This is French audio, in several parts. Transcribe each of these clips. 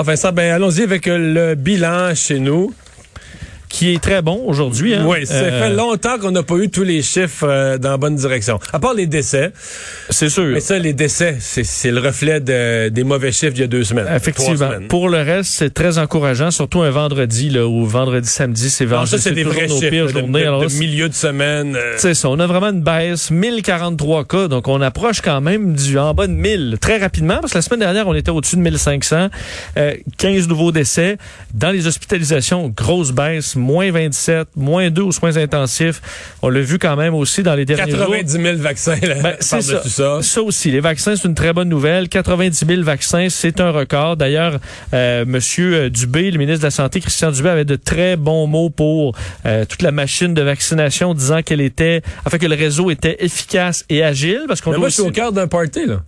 Enfin, ça, ben, allons-y avec le bilan chez nous qui est très bon aujourd'hui. Hein? Oui, ça euh, fait longtemps qu'on n'a pas eu tous les chiffres euh, dans la bonne direction. À part les décès. C'est sûr. Mais ça, les décès, c'est le reflet de, des mauvais chiffres d'il y a deux semaines. Effectivement. Pour le reste, c'est très encourageant, surtout un vendredi, là, ou vendredi, samedi, c'est vendredi. ça, c'est des vrais chiffres journées. De, de, milieu de semaine. Euh... C'est ça, on a vraiment une baisse, 1043 cas, donc on approche quand même du en bas de 1000 très rapidement, parce que la semaine dernière, on était au-dessus de 1500. Euh, 15 nouveaux décès. Dans les hospitalisations, grosse baisse, moins 27, moins 2 aux soins intensifs. On l'a vu quand même aussi dans les derniers 90 000 vaccins, là, ben, c'est ça. ça. Ça aussi, les vaccins, c'est une très bonne nouvelle. 90 000 vaccins, c'est un record. D'ailleurs, euh, Monsieur euh, Dubé, le ministre de la Santé, Christian Dubé, avait de très bons mots pour euh, toute la machine de vaccination, disant qu'elle était, enfin que le réseau était efficace et agile, parce qu'on. Moi, je suis au cœur d'un party là.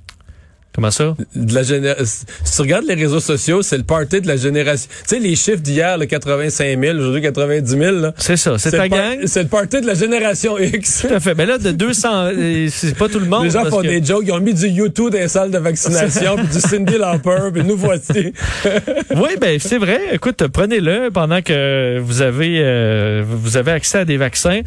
Comment ça? De la géné... Si tu regardes les réseaux sociaux, c'est le party de la génération. Tu sais, les chiffres d'hier, le 85 000, aujourd'hui 90 000. C'est ça, c'est ta gang? C'est le party de la génération X. Tout à fait. Mais là, de 200, euh, c'est pas tout le monde. Les gens font des jokes. Ils ont mis du YouTube dans les salles de vaccination, puis du Cindy Lauper, puis nous voici. oui, ben c'est vrai. Écoute, prenez-le pendant que vous avez euh, vous avez accès à des vaccins.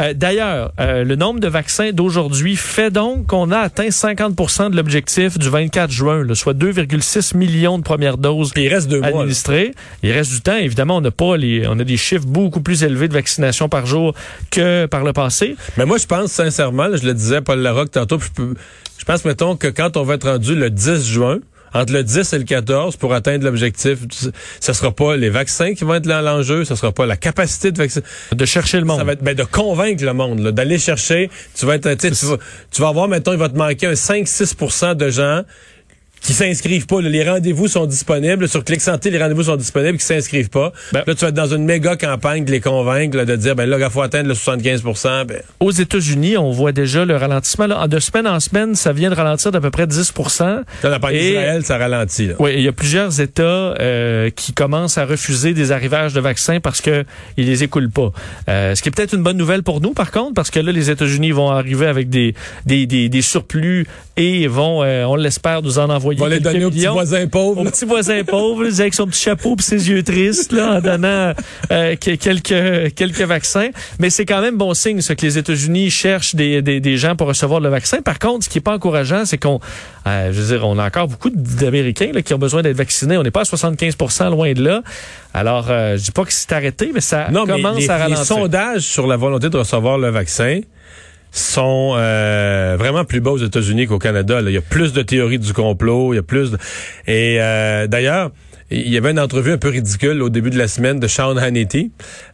Euh, D'ailleurs, euh, le nombre de vaccins d'aujourd'hui fait donc qu'on a atteint 50% de l'objectif du 24 juin, là, soit 2,6 millions de premières doses il reste deux administrées. il reste du temps. Évidemment, on n'a pas les, on a des chiffres beaucoup plus élevés de vaccination par jour que par le passé. Mais moi, je pense sincèrement, je le disais Paul Larocque tantôt, je, je pense, mettons, que quand on va être rendu le 10 juin, entre le 10 et le 14 pour atteindre l'objectif. Ce sera pas les vaccins qui vont être l'enjeu, ce sera pas la capacité de vacciner. De chercher le monde. Ça va être ben, de convaincre le monde, d'aller chercher. Tu vas être, tu vas, tu vas avoir, mettons, il va te manquer un 5-6% de gens qui s'inscrivent pas. Les rendez-vous sont disponibles. Sur Clic Santé, les rendez-vous sont disponibles, qui s'inscrivent pas. Ben, là, tu vas être dans une méga campagne de les convaincre, de dire, ben là, il faut atteindre le 75 ben. Aux États-Unis, on voit déjà le ralentissement. Là, de semaine en semaine, ça vient de ralentir d'à peu près 10 Dans la part d'Israël, ça ralentit. Oui, il y a plusieurs États euh, qui commencent à refuser des arrivages de vaccins parce que ils les écoulent pas. Euh, ce qui est peut-être une bonne nouvelle pour nous, par contre, parce que là, les États-Unis vont arriver avec des, des, des, des surplus et vont, euh, on l'espère, nous en envoyer on va les donner aux petits voisins pauvres. Aux petits voisins pauvres, avec son petit chapeau et ses yeux tristes, là, en donnant euh, quelques, quelques vaccins. Mais c'est quand même bon signe, ce que les États-Unis cherchent des, des, des, gens pour recevoir le vaccin. Par contre, ce qui est pas encourageant, c'est qu'on, euh, je veux dire, on a encore beaucoup d'Américains qui ont besoin d'être vaccinés. On n'est pas à 75% loin de là. Alors, euh, je dis pas que c'est arrêté, mais ça commence à ralentir. Les sondages sur la volonté de recevoir le vaccin sont euh, vraiment plus bas aux États-Unis qu'au Canada. Il y a plus de théories du complot, il y a plus de... Et euh, d'ailleurs, il y avait une entrevue un peu ridicule au début de la semaine de Sean Hannity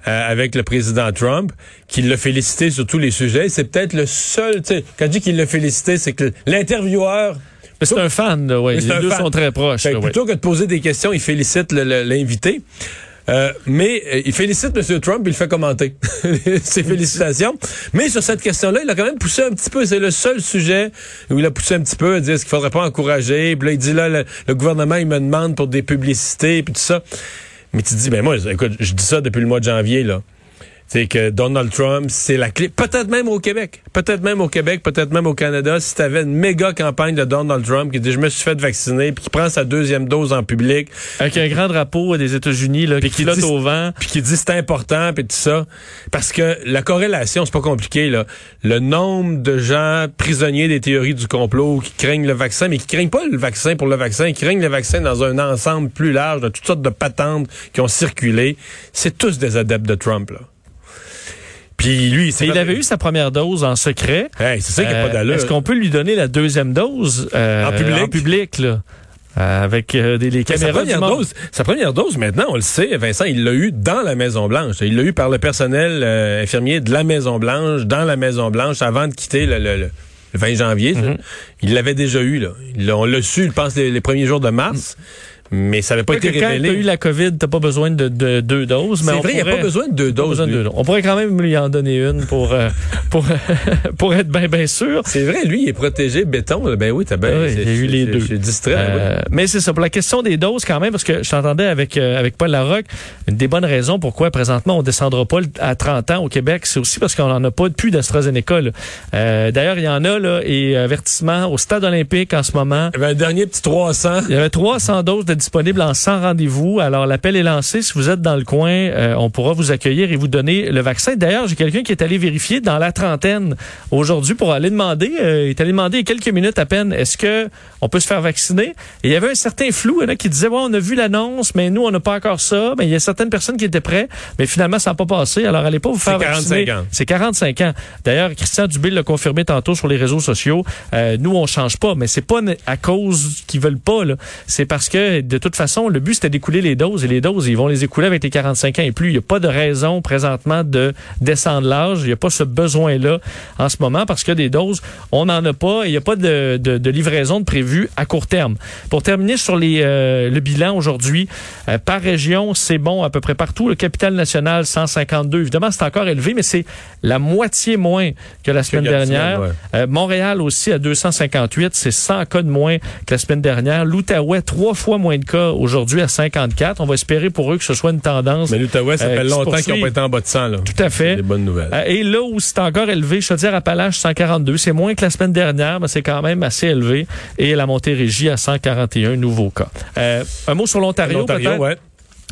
euh, avec le président Trump, qui l'a félicité sur tous les sujets. C'est peut-être le seul, quand je dis qu'il l'a félicité, c'est que l'intervieweur c'est un fan, oui. Les deux sont très proches. plutôt que de poser des questions, il félicite l'invité. Euh, mais euh, il félicite M. Trump, il fait commenter. Ses félicitations. Mais sur cette question-là, il a quand même poussé un petit peu. C'est le seul sujet où il a poussé un petit peu à dire ce qu'il faudrait pas encourager. Puis là, il dit là, le, gouvernement, il me demande pour des publicités, puis tout ça. Mais tu dis, ben moi, écoute, je dis ça depuis le mois de janvier, là c'est que Donald Trump, c'est la clé. Peut-être même au Québec. Peut-être même au Québec, peut-être même au Canada. Si tu avais une méga campagne de Donald Trump qui dit je me suis fait vacciner, puis qui prend sa deuxième dose en public. Avec un grand drapeau des États-Unis, là, qui flotte au vent. Puis qui dit c'est important, puis tout ça. Parce que la corrélation, c'est pas compliqué, là. Le nombre de gens prisonniers des théories du complot qui craignent le vaccin, mais qui craignent pas le vaccin pour le vaccin, qui craignent le vaccin dans un ensemble plus large de toutes sortes de patentes qui ont circulé, c'est tous des adeptes de Trump, là. Puis lui, il avait eu sa première dose en secret. c'est ça qui pas euh, d'allure. Est-ce qu'on peut lui donner la deuxième dose euh, en public, en public? là? Euh, avec des les caméras. Sa première, dose, sa première dose, maintenant, on le sait, Vincent, il l'a eu dans la Maison-Blanche. Il l'a eu par le personnel infirmier de la Maison-Blanche, dans la Maison-Blanche, avant de quitter le, 20 janvier. Mm-hmm. Il l'avait déjà eu. Là. on l'a su, je pense, les, premiers jours de mars. Mais ça n'avait pas été révélé. Quand tu eu la COVID, tu pas besoin de, deux doses. C'est vrai, il n'y a pas besoin de deux doses. On pourrait quand même lui en donner une pour, euh, pour, pour être bien bien sûr. C'est vrai, lui, il est protégé béton. Ben oui, t'as bien. Oui, eu les deux. Je suis distrait. Euh, mais c'est ça. Pour la question des doses, quand même, parce que je t'entendais avec, euh, avec Paul Larocque, une des bonnes raisons pourquoi présentement on descendra pas à 30 ans au Québec, c'est aussi parce qu'on n'en a pas plus d'AstraZeneca. D'ailleurs, il y en a, là, et avertissement au stade olympique en ce moment. Il y avait un dernier petit 300. Il y avait 300 doses de disponible en 100 rendez-vous. Alors, l'appel est lancé. Si vous êtes dans le coin, euh, on pourra vous accueillir et vous donner le vaccin. D'ailleurs, j'ai quelqu'un qui est allé vérifier dans la trentaine aujourd'hui pour aller demander, euh, il est allé demander quelques minutes à peine, est-ce que on peut se faire vacciner? Et il y avait un certain flou là, qui disait, ouais, on a vu l'annonce, mais nous, on n'a pas encore ça. Mais il y a certaines personnes qui étaient prêtes, mais finalement, ça n'a pas passé. Alors, allez pas vous faire vacciner. 45 ans. C'est 45 ans. D'ailleurs, Christian Dubé l'a confirmé tantôt sur les réseaux sociaux. Euh, nous, on change pas, mais c'est pas à cause qu'ils veulent pas. C'est parce que, de toute façon, le but, c'était d'écouler les doses. Et les doses, ils vont les écouler avec les 45 ans et plus. Il n'y a pas de raison présentement de descendre l'âge. Il n'y a pas ce besoin-là en ce moment parce que des doses, on n'en a pas. Il n'y a pas de, de, de livraison de prévu à court terme. Pour terminer sur les, euh, le bilan aujourd'hui, euh, par région, c'est bon à peu près partout. Le capital national, 152. Évidemment, c'est encore élevé, mais c'est la moitié moins que la semaine dernière. ouais. Euh, Montréal aussi à 258, c'est 100 cas de moins que la semaine dernière. L'Outaouais, trois fois moins de cas aujourd'hui à 54. On va espérer pour eux que ce soit une tendance. Mais l'Outaouais, ça Euh, fait se longtemps qu'ils n'ont pas été en bas de 100. Là. Tout à fait. C'est des bonnes nouvelles. Euh, Et là où c'est encore élevé, Chaudière-Appalaches, 142. C'est moins que la semaine dernière, mais c'est quand même assez élevé. Et la Montérégie à 141 nouveaux cas. Euh, un mot sur l'Ontario, L'Ontario, peut-être? ouais.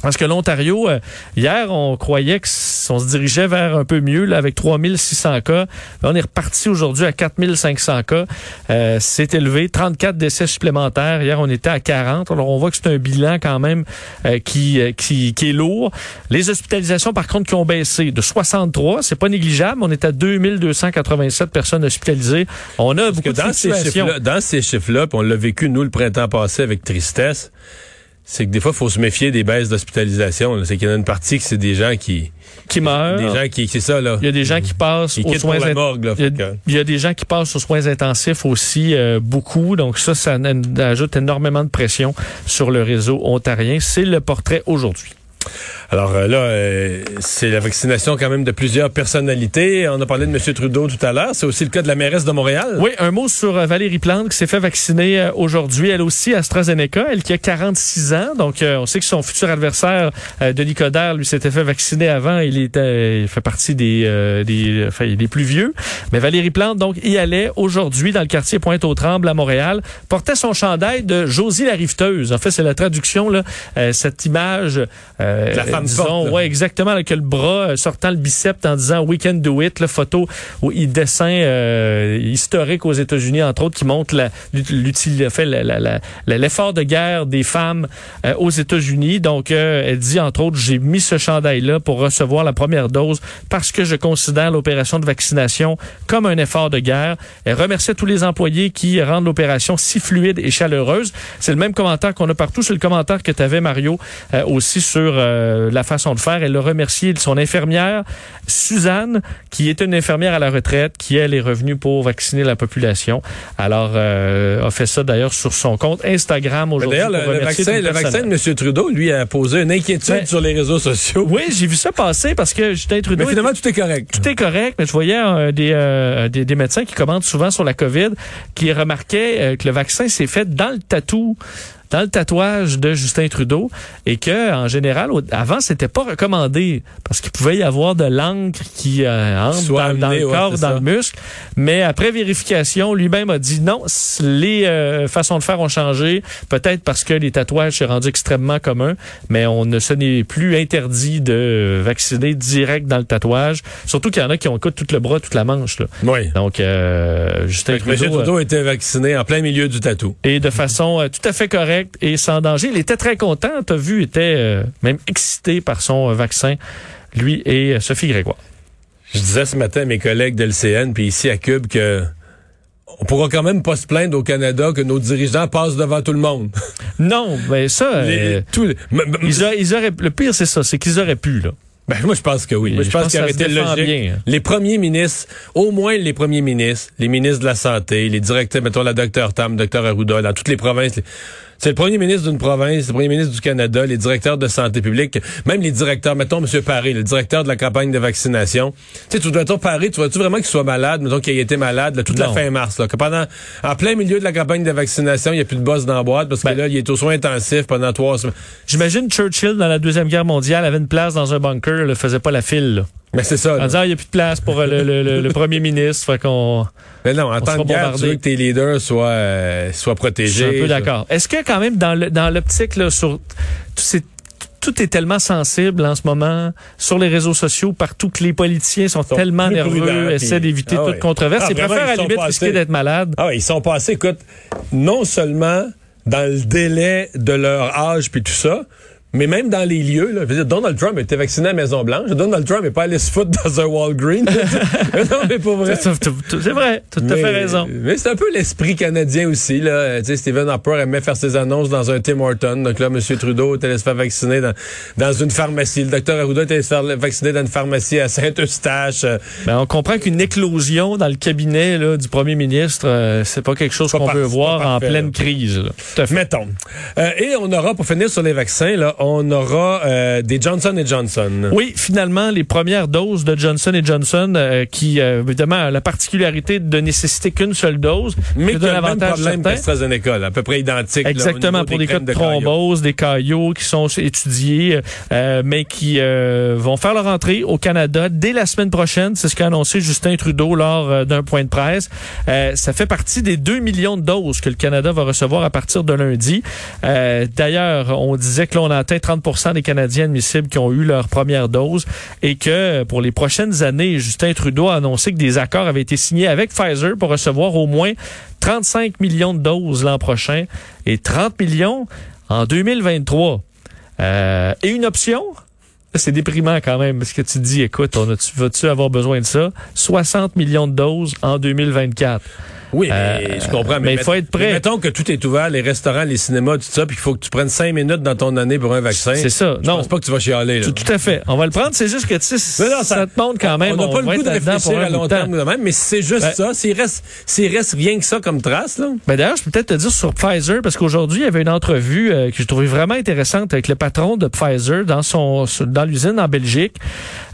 Parce que l'Ontario, euh, hier, on croyait que s- on se dirigeait vers un peu mieux, là, avec 3600 cas. Là, on est reparti aujourd'hui à 4500 cas. Euh, c'est élevé. 34 décès supplémentaires. Hier, on était à 40. Alors, on voit que c'est un bilan quand même euh, qui, euh, qui, qui est lourd. Les hospitalisations, par contre, qui ont baissé de 63. C'est pas négligeable. On est à 2287 personnes hospitalisées. On a Parce beaucoup de dans ces fluctuations. chiffres-là, dans ces chiffres-là, on l'a vécu, nous, le printemps passé avec tristesse, c'est que des fois, il faut se méfier des baisses d'hospitalisation. C'est qu'il y en a une partie que c'est des gens qui... qui meurent. Des gens qui... C'est ça, là. Il y a des gens qui passent aux soins la int- morgue, là. Il y, a, que- il y a des gens qui passent aux soins intensifs aussi, euh, beaucoup. Donc ça, ça ajoute énormément de pression sur le réseau ontarien. C'est le portrait aujourd'hui. Alors euh, là, euh, c'est la vaccination quand même de plusieurs personnalités. On a parlé de M. Trudeau tout à l'heure. C'est aussi le cas de la mairesse de Montréal. Oui, un mot sur euh, Valérie Plante qui s'est fait vacciner euh, aujourd'hui. Elle aussi, AstraZeneca, elle qui a 46 ans. Donc, euh, on sait que son futur adversaire, euh, Denis Coderre, lui s'était fait vacciner avant. Il était, il fait partie des, euh, des, enfin, des plus vieux. Mais Valérie Plante, donc, y allait aujourd'hui dans le quartier Pointe-aux-Trembles à Montréal, portait son chandail de Josie la riveteuse. En fait, c'est la traduction, là, euh, cette image, euh, La femme disons, ouais, exactement, là, que le bras euh, sortant le bicep en disant We can do it, la photo où il dessin euh, historique aux États-Unis, entre autres, qui montre l'effort de guerre des femmes euh, aux États-Unis. Donc, euh, elle dit, entre autres, j'ai mis ce chandail-là pour recevoir la première dose parce que je considère l'opération de vaccination comme un effort de guerre. Elle remerciait tous les employés qui rendent l'opération si fluide et chaleureuse. C'est le même commentaire qu'on a partout. C'est le commentaire que tu avais, Mario, aussi sur euh, la façon de faire. Elle a remercié son infirmière, Suzanne, qui est une infirmière à la retraite, qui, elle, est revenue pour vacciner la population. Alors, euh, a fait ça d'ailleurs sur son compte Instagram aujourd'hui. D'ailleurs, le, vaccin, le vaccin de M. Trudeau, lui, a posé une inquiétude Ben, sur les réseaux sociaux. Oui, j'ai vu ça passer parce que Justin Trudeau Mais finalement, tout est correct. tout est correct, mais je voyais euh, des, euh, des, des médecins qui commentent souvent sur la COVID qui remarquaient euh, que le vaccin s'est fait dans le tatou dans le tatouage de Justin Trudeau et que en général avant c'était pas recommandé parce qu'il pouvait y avoir de l'encre qui euh, entre dans, le ouais, corps dans le muscle mais après vérification lui-même a dit non les euh, façons de faire ont changé peut-être parce que les tatouages s'est rendu extrêmement commun mais on ne ce n'est plus interdit de vacciner direct dans le tatouage surtout qu'il y en a qui ont écoute, tout le bras toute la manche là. Oui. donc euh, Justin M. Trudeau, euh, Trudeau était vacciné en plein milieu du tatou. et de façon euh, tout à fait correcte et sans danger. Il était très content, t'as vu, il était euh, même excité par son euh, vaccin, lui et euh, Sophie Grégoire. Je disais ce matin à mes collègues de l'CN, puis ici à Cube, que on pourra quand même pas se plaindre au Canada que nos dirigeants passent devant tout le monde. Non, mais ça, Les- euh, les- m- ils, a- ils auraient, le pire c'est ça, c'est qu'ils auraient pu là. Ben, moi, je pense que oui. Moi, je, Je pense, pense qu'il aurait été logique. bien, hein. Les premiers ministres, au moins les premiers ministres, les ministres de la Santé, les directeurs, mettons la docteur Tam, docteur Arruda, dans toutes les provinces. les- C'est le premier ministre d'une province, le premier ministre du Canada, les directeurs de santé publique, même les directeurs, mettons M. Paré, le directeur de la campagne de vaccination. Tu sais, tu dois être Paré, tu vois-tu vraiment qu'il soit malade, mettons qu'il ait été malade là, toute la fin mars, là, que pendant, en plein milieu de la campagne de vaccination, il n'y a plus de boss dans la boîte parce que Ben- là, il est aux soins intensifs pendant trois semaines. J'imagine Churchill dans la deuxième guerre mondiale avait une place dans un bunker, ne faisait pas la file. là. Mais c'est ça. En disant, il n'y a plus de place pour euh, le, le- le- le premier ministre. Fait qu'on. Mais non, en sera de guerre, tu bombardé. veux que tes leaders soient, euh, soient Je protégés. suis un peu d'accord. Est-ce que quand même dans le dans l'optique là sur tout est tellement sensible en ce moment sur les réseaux sociaux, partout que les politiciens sont, Sont tellement nerveux, essaient d'éviter Ah toute controverse. Ah, Ils vraiment, préfèrent à la limite risquer d'être malade. Ah ouais, ils sont passés, écoute, non seulement dans le délai de leur âge puis tout ça, mais même dans les lieux. Là, je veux dire, Donald Trump était vacciné à la Maison-Blanche. Donald Trump n'est pas allé se foutre dans un Walgreens. non, mais pour vrai. C'est vrai, tu as tout à fait raison. Mais c'est un peu l'esprit canadien aussi. Là. Tu sais, Stephen Harper aimait faire ses annonces dans un Tim Horton. Donc là, M. Trudeau était allé se faire vacciner dans, dans une pharmacie. Le docteur Arruda était allé se faire vacciner dans une pharmacie à Saint-Eustache. Ben, on comprend qu'une éclosion dans le cabinet là, du premier ministre, euh, c'est pas quelque chose qu'on veut voir en pleine là. crise. là. Tout à fait. Mettons. Euh, et on aura, pour finir sur les vaccins, là, on aura euh, des Johnson Johnson. Oui, finalement, les premières doses de Johnson Johnson, euh, qui, euh, évidemment, a la particularité de nécessiter qu'une seule dose, Mais qui a le même problème qu'AstraZeneca, à peu près identique. Exactement, pour des cas crèmes de caillot. thrombose, des caillots qui sont étudiés, euh, mais qui euh, vont faire leur entrée au Canada dès la semaine prochaine. C'est ce qu'a annoncé Justin Trudeau lors euh, d'un point de presse. Euh, ça fait partie des 2 millions de doses que le Canada va recevoir à partir de lundi. Euh, D'ailleurs, on disait que l'on a atteint 30 des Canadiens admissibles qui ont eu leur première dose et que pour les prochaines années, Justin Trudeau a annoncé que des accords avaient été signés avec Pfizer pour recevoir au moins 35 millions de doses l'an prochain et 30 millions en 2023. Euh, et une option, c'est déprimant quand même, parce que tu te dis, écoute, vas-tu avoir besoin de ça? 60 millions de doses en 2024. Oui, mais Euh, je comprends. mais il faut être prêt. Mettons que tout est ouvert, les restaurants, les cinémas, tout ça, puis qu'il faut que tu prennes cinq minutes dans ton année pour un vaccin. C'est ça. Je Non. pense pas que tu vas chialer. Là. Tout, tout à fait. On va le prendre. C'est juste que, tu sais, ça, ça- te montre quand même. on n'a pas le goût de pour réfléchir à long terme même, mais c'est juste Ouais. ça. S'il reste, s'il reste rien que ça comme trace, là. Ben d'ailleurs, je peux peut-être te dire sur Pfizer, parce qu'aujourd'hui, il y avait une entrevue euh, que j'ai trouvée vraiment intéressante avec le patron de Pfizer dans son dans l'usine en Belgique,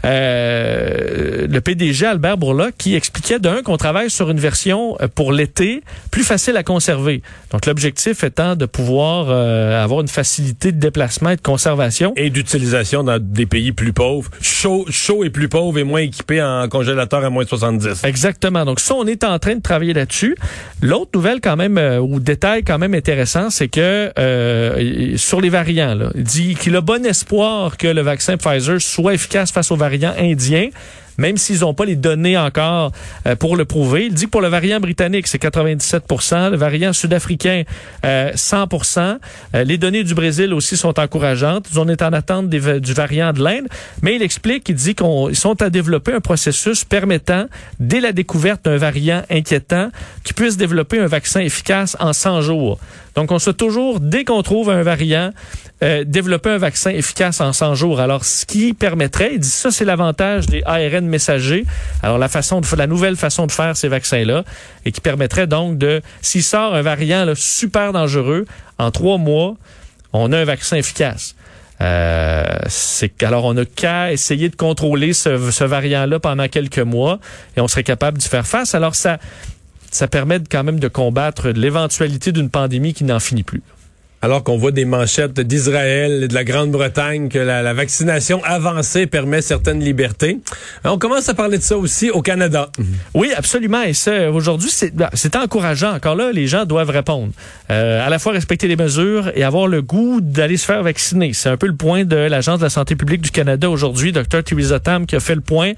euh, le PDG Albert Bourla, qui expliquait d'un qu'on travaille sur une version euh, pour l'été plus facile à conserver. Donc l'objectif étant de pouvoir euh, avoir une facilité de déplacement et de conservation. Et d'utilisation dans des pays plus pauvres. Chaud, chaud et plus pauvres et moins équipés en congélateur à moins de 70. Exactement. Donc ça, on est en train de travailler là-dessus. L'autre nouvelle quand même, euh, ou détail quand même intéressant, c'est que euh, sur les variants, là, il dit qu'il a bon espoir que le vaccin Pfizer soit efficace face aux variants indiens. Même s'ils n'ont pas les données encore euh, pour le prouver. Il dit que pour le variant britannique, c'est 97% le variant sud-africain, euh, 100% Euh, Les données du Brésil aussi sont encourageantes. On est en attente du variant de l'Inde. Mais il explique, il dit qu'ils sont à développer un processus permettant, dès la découverte d'un variant inquiétant, qu'ils puissent développer un vaccin efficace en 100 jours. Donc, on souhaite toujours, dès qu'on trouve un variant, euh, développer un vaccin efficace en 100 jours. Alors, ce qui permettrait, il dit ça, c'est l'avantage des ARN messagers. Alors, la façon de, la nouvelle façon de faire ces vaccins-là, et qui permettrait donc de, s'il sort un variant là, super dangereux, en trois mois, on a un vaccin efficace. Euh, alors on n'a qu'à essayer de contrôler ce, ce variant-là pendant quelques mois et on serait capable d'y faire face. Alors ça, ça permet quand même de combattre l'éventualité d'une pandémie qui n'en finit plus. Alors qu'on voit des manchettes d'Israël et de la Grande-Bretagne que la, vaccination avancée permet certaines libertés. On commence à parler de ça aussi au Canada. Oui, absolument. Et ça, aujourd'hui, c'est ben, c'est encourageant. Encore là, les gens doivent répondre. Euh, à la fois respecter les mesures et avoir le goût d'aller se faire vacciner. C'est un peu le point de l'Agence de la santé publique du Canada aujourd'hui, Dr. Theresa Tam, qui a fait le point,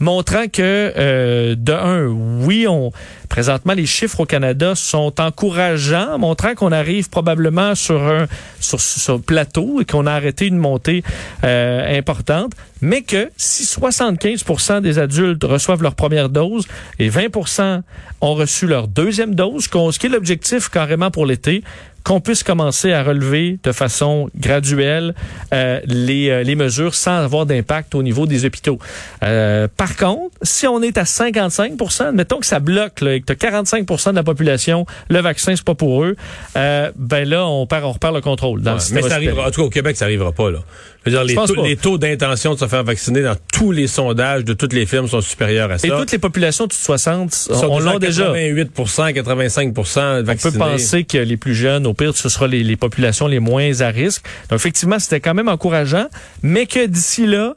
montrant que, euh, de un, oui, on présentement, les chiffres au Canada sont encourageants, montrant qu'on arrive probablement sur, un plateau et qu'on a arrêté une montée euh, importante, mais que si 75% des adultes reçoivent leur première dose et 20% ont reçu leur deuxième dose, ce qui est l'objectif carrément pour l'été, qu'on puisse commencer à relever de façon graduelle euh, les, euh, les mesures sans avoir d'impact au niveau des hôpitaux. Euh, par contre, si on est à 55% mettons que ça bloque là, et que tu as 45% de la population, le vaccin, c'est pas pour eux, euh, ben là, on perd, on repart le contrôle. Dans Ouais, le système mais ça arrivera. En tout cas, au Québec, ça arrivera pas, là. Dire, les, taux, pas. les taux d'intention de se faire vacciner dans tous les sondages de toutes les firmes sont supérieurs à ça. Et toutes les populations de 60, Ils sont on l'a déjà. 88 85 On vaccinés. peut penser que les plus jeunes, au pire, ce sera les, les populations les moins à risque. Donc, effectivement, c'était quand même encourageant, mais que d'ici là,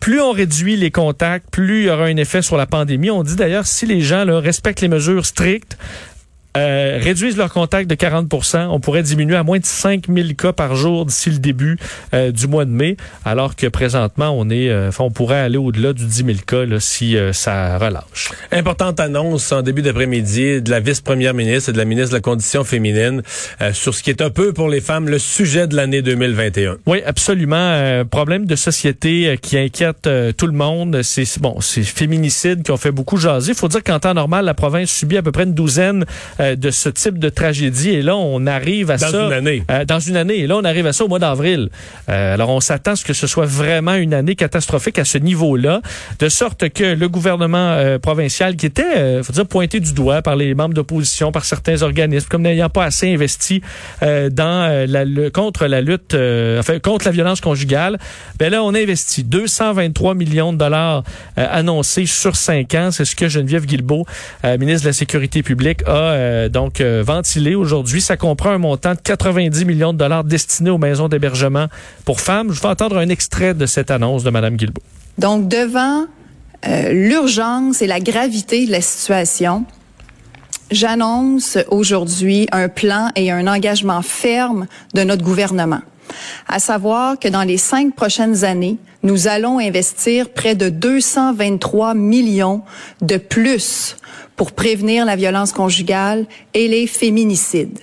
plus on réduit les contacts, plus il y aura un effet sur la pandémie. On dit d'ailleurs, si les gens là, respectent les mesures strictes, euh, réduisent leur contact de 40% on pourrait diminuer à moins de 5000 cas par jour d'ici le début euh, du mois de mai, alors que présentement, on est, euh, on pourrait aller au-delà du 10 000 cas là, si ça relâche. Importante annonce en début d'après-midi de la vice-première ministre et de la ministre de la Condition féminine sur ce qui est un peu pour les femmes le sujet de l'année 2021. Oui, absolument. problème de société qui inquiète tout le monde. C'est bon, c'est féminicides qui ont fait beaucoup jaser. Il faut dire qu'en temps normal, la province subit à peu près une douzaine euh, de ce type de tragédie. Et là, on arrive à ça. Dans une année. Euh, dans une année. Et là, on arrive à ça au mois d'avril. Euh, alors, on s'attend à ce que ce soit vraiment une année catastrophique à ce niveau-là, de sorte que le gouvernement provincial, qui était, faut dire, pointé du doigt par les membres d'opposition, par certains organismes, comme n'ayant pas assez investi dans la contre la lutte, enfin, contre la violence conjugale, ben là, on a investi 223 millions de dollars annoncés sur cinq ans. C'est ce que Geneviève Guilbeault, ministre de la Sécurité publique, a euh, donc euh, ventilé aujourd'hui. Ça comprend un montant de 90 millions de dollars destinés aux maisons d'hébergement pour femmes. Je vais entendre un extrait de cette annonce de Mme Guilbeault. Donc, devant euh, l'urgence et la gravité de la situation, j'annonce aujourd'hui un plan et un engagement ferme de notre gouvernement à savoir que dans les cinq prochaines années, nous allons investir près de 223 millions de plus pour prévenir la violence conjugale et les féminicides.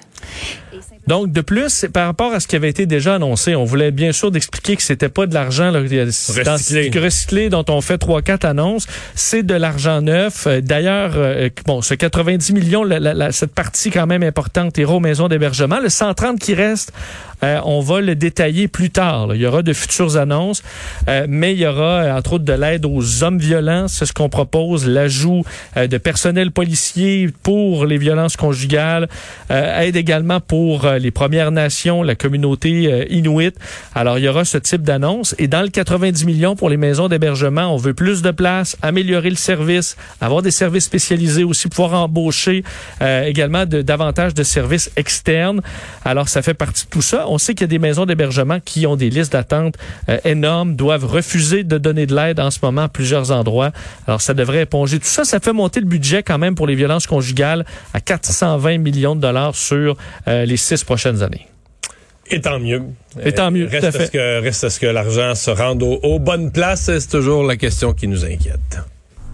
Donc, de plus, par rapport à ce qui avait été déjà annoncé, on voulait bien sûr d'expliquer que c'était pas de l'argent recyclé. recyclé dont on fait trois, quatre annonces. C'est de l'argent neuf. Euh, d'ailleurs, euh, bon, ce 90 millions, cette partie quand même importante ira aux maisons d'hébergement. Le 130 qui reste, euh, on va le détailler plus tard. Il y aura de futures annonces, euh, mais il y aura euh, entre autres de l'aide aux hommes violents. C'est ce qu'on propose, l'ajout de personnel policier pour les violences conjugales, aide également pour les Premières Nations, la communauté inuit. Alors il y aura ce type d'annonce. Et dans le 90 millions pour les maisons d'hébergement, on veut plus de place, améliorer le service, avoir des services spécialisés aussi, pouvoir embaucher également davantage de services externes. Alors ça fait partie de tout ça sait qu'il y a des maisons d'hébergement qui ont des listes d'attente euh, énormes, doivent refuser de donner de l'aide en ce moment à plusieurs endroits. Alors, ça devrait éponger tout ça. Ça fait monter le budget quand même pour les violences conjugales à 420 millions de dollars sur euh, les six prochaines années. Et tant mieux. Et tant mieux. Reste, à ce que, reste à ce que l'argent se rende aux bonnes places. C'est toujours la question qui nous inquiète.